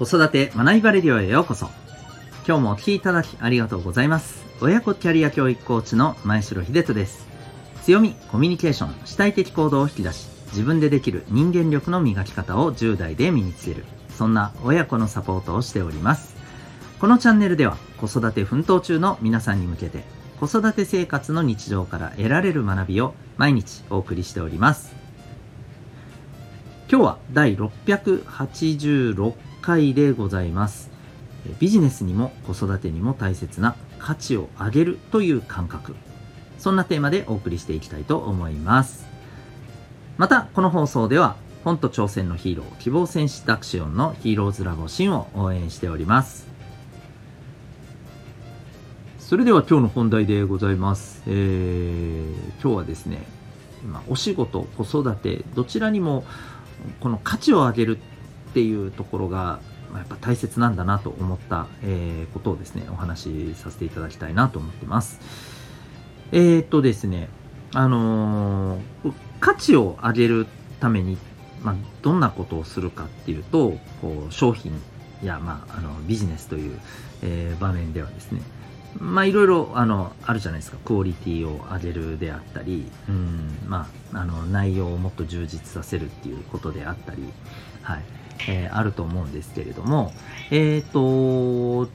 子育て学びバレディオへようこそ。今日もお聴きいただきありがとうございます。親子キャリア教育コーチの前城秀人です。強み、コミュニケーション、主体的行動を引き出し、自分でできる人間力の磨き方を10代で身につける。そんな親子のサポートをしております。このチャンネルでは子育て奮闘中の皆さんに向けて子育て生活の日常から得られる学びを毎日お送りしております。今日は第686回でございます。ビジネスにも子育てにも大切な価値を上げるという感覚。そんなテーマでお送りしていきたいと思います。また、この放送では、本と挑戦のヒーロー、希望戦士ダクシオンのヒーローズラボシンを応援しております。それでは今日の本題でございます。えー、今日はですね、お仕事、子育て、どちらにもこの価値を上げるっていうところが、まあやっぱ大切なんだなと思った、えーことをですね、お話しさせていただきたいなと思ってます。えー、っとですね、あのー価値を上げるために、まあ、どんなことをするかっていうと、こう商品や、まあ、あのビジネスという、えー場面ではですね、まあいろいろあのあるじゃないですかクオリティを上げるであったり、うんまあ、あの内容をもっと充実させるっていうことであったり、はいえーあると思うんですけれども、えっ、と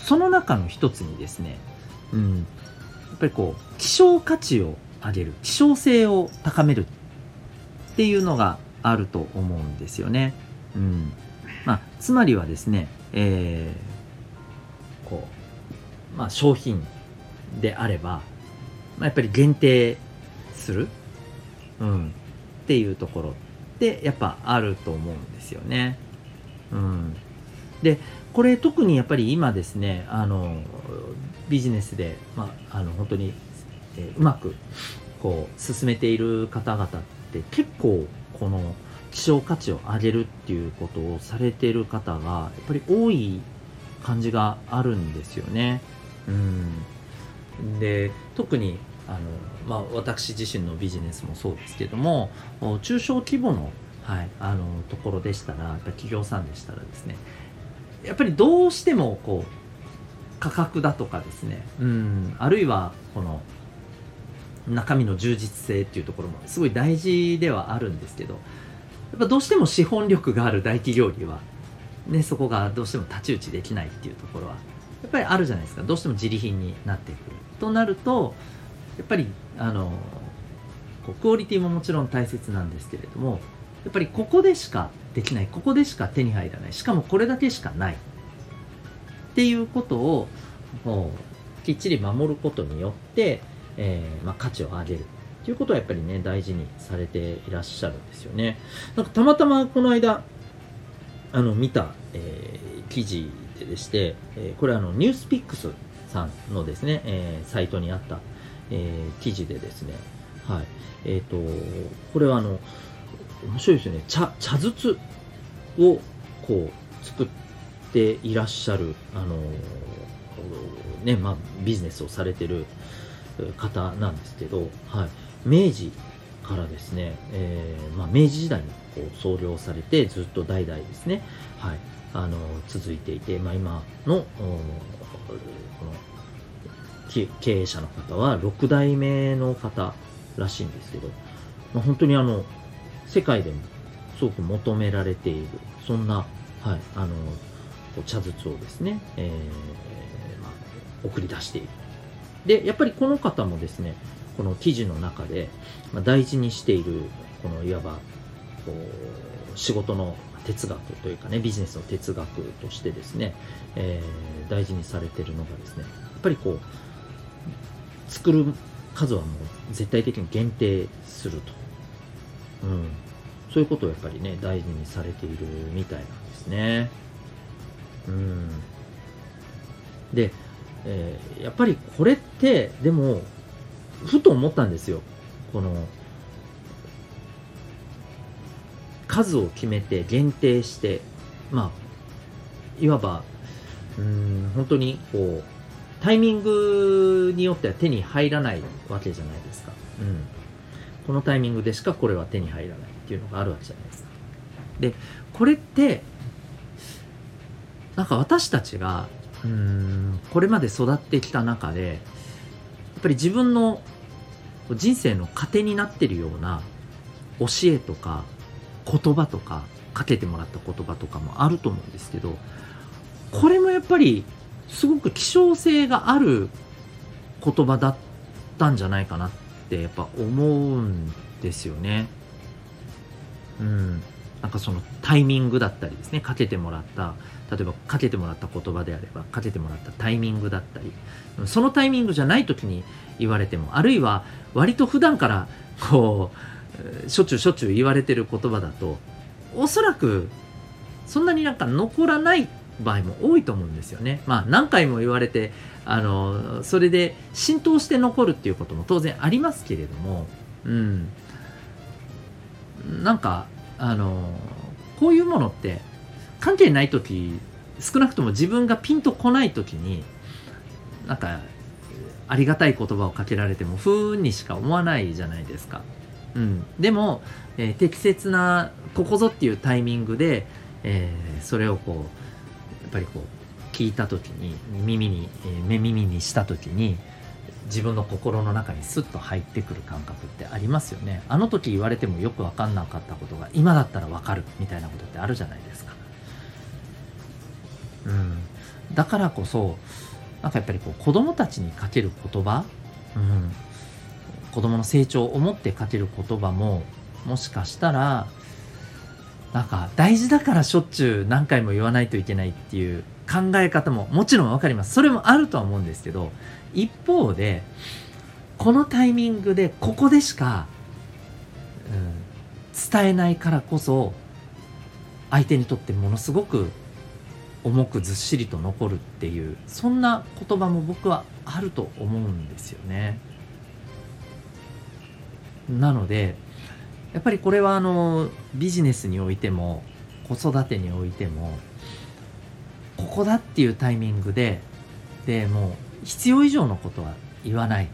その中の一つにですね、うん、やっぱりこう希少価値を上げる希少性を高めるっていうのがあると思うんですよね。うんまあ、つまりはですね、えーこうまあ、商品であれば、まあ、やっぱり限定する、うん、っていうところってやっぱあると思うんですよね。うん、でこれ特にやっぱり今ですねあのビジネスで、まあ、あの本当に、えーうまくこう進めている方々って結構この希少価値を上げるっていうことをされてる方がやっぱり多い感じがあるんですよね。うん、で特にあの、まあ、私自身のビジネスもそうですけども中小規模の,、はい、あのところでしたらやっぱ企業さんでしたらですねやっぱりどうしてもこう価格だとかですね、うん、あるいはこの中身の充実性っていうところもすごい大事ではあるんですけどやっぱどうしても資本力がある大企業には、ね、そこがどうしても太刀打ちできないっていうところはやっぱりあるじゃないですか。どうしても自利品になってくるとなるとやっぱりあのクオリティももちろん大切なんですけれどもやっぱりここでしかできないここでしか手に入らないしかもこれだけしかないっていうことをこうきっちり守ることによって、えーまあ、価値を上げる。っていうことはやっぱりね大事にされていらっしゃるんですよね。なんかたまたまこの間あの見た、えー記事でして、えーこれあのニュースピックスさんのですね、えーサイトにあった、えー記事でですね。はい。えっ、とこれはあの面白いですよね。茶茶筒をこう作っていらっしゃるあのねまあビジネスをされてる方なんですけど、はい、明治からですね、えーまあ、明治時代にこう創業されてずっと代々ですね、はい、あの続いていて、まあ、今のこの経営者の方は6代目の方らしいんですけど、まあ、本当にあの世界でもすごく求められているそんな、はい、あの茶筒をですね、えーまあ、送り出している。でやっぱりこの方もですねこの記事の中で、まあ、大事にしているこのいわばこう仕事の哲学というかねビジネスの哲学としてですね、えー大事にされているのがですねやっぱりこう作る数はもう絶対的に限定すると、うん、そういうことをやっぱりね大事にされているみたいなんですね。うん、で、えーやっぱりこれってでもふと思ったんですよ。この数を決めて限定してまあいわばうん本当にこうタイミングによっては手に入らないわけじゃないですか、うん、このタイミングでしかこれは手に入らないっていうのがあるわけじゃないですか。でこれってなんか私たちがうんこれまで育ってきた中でやっぱり自分の人生の糧になってるような教えとか言葉とかかけてもらった言葉とかもあると思うんですけどこれもやっぱりすごく希少性がある言葉だったんじゃないかなってやっぱ思うんですよね。うん。なんかそのタイミングだったりですねかけてもらった例えばかけてもらった言葉であればかけてもらったタイミングだったりそのタイミングじゃない時に言われてもあるいは割と普段からこうしょっちゅうしょっちゅう言われてる言葉だとおそらくそんなになんか残らない場合も多いと思うんですよね。まあ何回も言われてあのそれで浸透して残るっていうことも当然ありますけれども、うん、なんかあのこういうものって関係ない時少なくとも自分がピンとこない時になんかありがたい言葉をかけられても不運にしか思わないじゃないですか。うん、でも、えー、適切なここぞっていうタイミングで、えー、それをこうっぱりこう聞いた時に耳に、えー、目耳にした時に自分の心の中にスッと入ってくる感覚ってありますよね。あの時言われてもよく分かんなかったことが今だったら分かるみたいなことってあるじゃないですか。うん。だからこそなんかやっぱりこう子供たちにかける言葉、うん、子供の成長を思ってかける言葉ももしかしたらなんか大事だからしょっちゅう何回も言わないといけないっていう考え方ももちろん分かりますそれもあるとは思うんですけど一方でこのタイミングでここでしか、うん、伝えないからこそ相手にとってものすごく重くずっしりと残るっていうそんな言葉も僕はあると思うんですよね。なのでやっぱりこれはあのビジネスにおいても子育てにおいてもここだっていうタイミングででもう必要以上のことは言わない、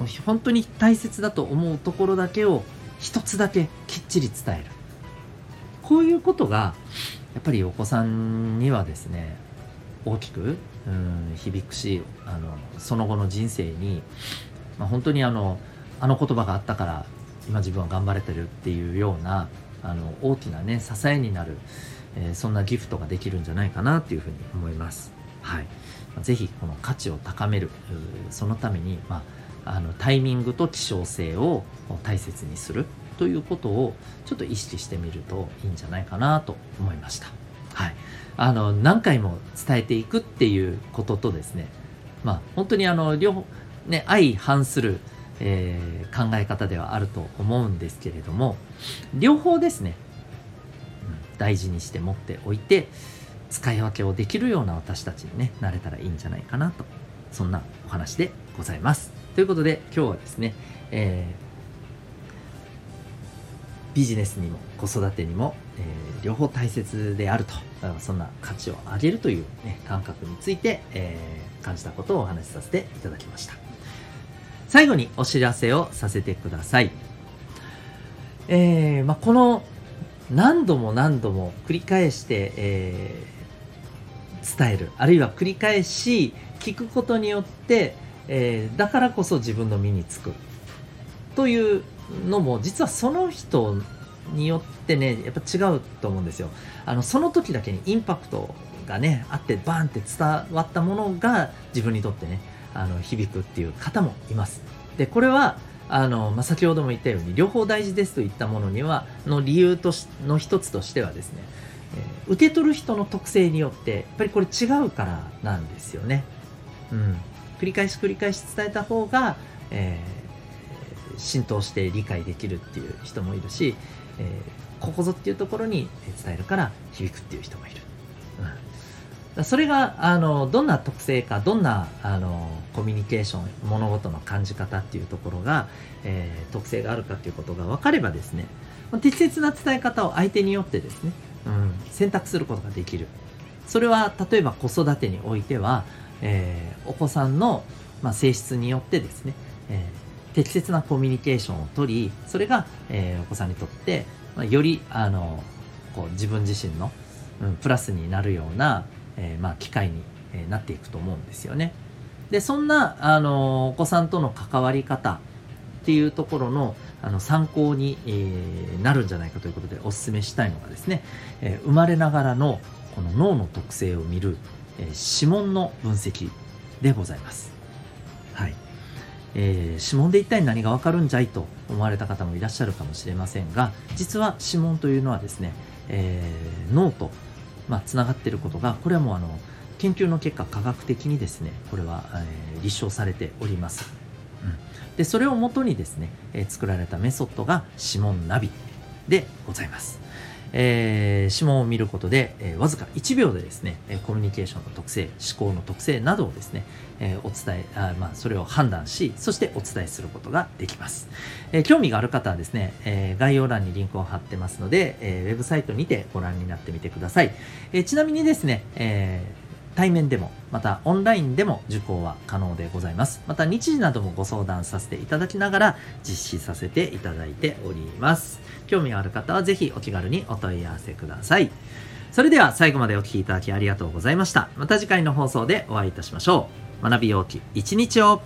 うん、本当に大切だと思うところだけを一つだけきっちり伝える。こういうことがやっぱりお子さんにはですね大きく、うん、響くしあのその後の人生に、まあ、本当にあのあの言葉があったから今自分は頑張れてるっていうようなあの大きなね支えになる、えー、そんなギフトができるんじゃないかなっていうふうに思います。はい、ぜひこの価値を高めるそのために、まあ、あのタイミングと希少性を大切にするということをちょっと意識してみるといいんじゃないかなと思いました。はい、あの何回も伝えていくっていうこととですね、まあ、本当にあの両方、ね、相反する、えー、考え方ではあると思うんですけれども両方ですね、うん、大事にして持っておいて、使い分けをできるような私たちに、ね、なれたらいいんじゃないかなとそんなお話でございます。ということで今日はですね、えー、ビジネスにも子育てにも、えー、両方大切であるとそんな価値を上げるという、ね、感覚について、えー、感じたことをお話しさせていただきました最後にお知らせをさせてください、えーまあ、この何度も何度も繰り返して、え伝える。あるいは繰り返し聞くことによって、えー、だからこそ自分の身につく。というのも実はその人によってねやっぱ違うと思うんですよ。あのその時だけにインパクトがねあってバーンって伝わったものが自分にとってねあの響くっていう方もいますでこれはあの、まあ、先ほども言ったように両方大事ですといったものにはの理由としの一つとしてはですねえー、受け取る人の特性によってやっぱりこれ違うからなんですよね。うん、繰り返し繰り返し伝えた方が、えー、浸透して理解できるっていう人もいるし、えー、ここぞっていうところに伝えるから響くっていう人もいる。うん、それがあのどんな特性かどんなあのコミュニケーション物事の感じ方っていうところが、えー、特性があるかっていうことが分かればですね適切な伝え方を相手によってですねうん、選択することができる。それは例えば子育てにおいては、えー、お子さんの、まあ、性質によってですね、えー、適切なコミュニケーションをとりそれが、えー、お子さんにとって、まあ、よりあのこう自分自身の、うん、プラスになるような、えー、まあ、機会になっていくと思うんですよね。でそんなあのお子さんとの関わり方っていうところのあの参考に、えー、なるんじゃないかということでお勧めしたいのがですね、えー、生まれながらのこの脳の特性を見る、えー、指紋の分析でございます。はい。えー、指紋で一体何がわかるんじゃいと思われた方もいらっしゃるかもしれませんが、実は指紋というのはですね、えー、脳と、まあ、つながっていることが、これはもうあの、研究の結果科学的にですね、これは、えー、立証されております。うんでそれをもとにですね、えー、作られたメソッドが指紋ナビでございます。えー、指紋を見ることで、えー、わずか1秒でですね、えコミュニケーションの特性、思考の特性などをですね、えお伝えあ、まあ、それを判断し、そしてお伝えすることができます。え興味がある方はですね、え概要欄にリンクを貼ってますので、えウェブサイトにてご覧になってみてください。えちなみにですね、えー対面でも、またオンラインでも受講は可能でございます。また日時などもご相談させていただきながら実施させていただいております。興味がある方はぜひお気軽にお問い合わせください。それでは最後までお聴きいただきありがとうございました。また次回の放送でお会いいたしましょう。学びようき一日を